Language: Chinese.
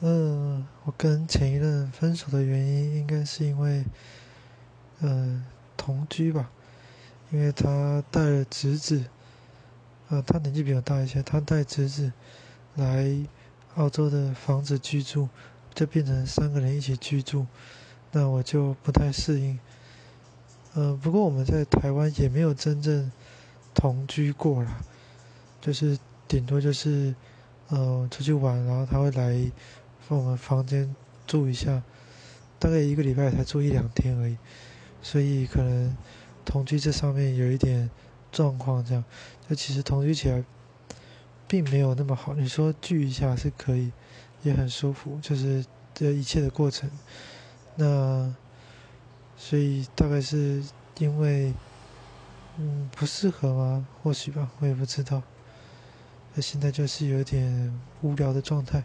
嗯，我跟前一任分手的原因应该是因为，嗯，同居吧，因为他带了侄子，呃，他年纪比我大一些，他带侄子来澳洲的房子居住，就变成三个人一起居住，那我就不太适应。呃，不过我们在台湾也没有真正同居过啦，就是顶多就是，呃，出去玩，然后他会来。我们房间住一下，大概一个礼拜才住一两天而已，所以可能同居这上面有一点状况，这样就其实同居起来并没有那么好。你说聚一下是可以，也很舒服，就是这一切的过程。那所以大概是因为嗯不适合吗？或许吧，我也不知道。那现在就是有点无聊的状态。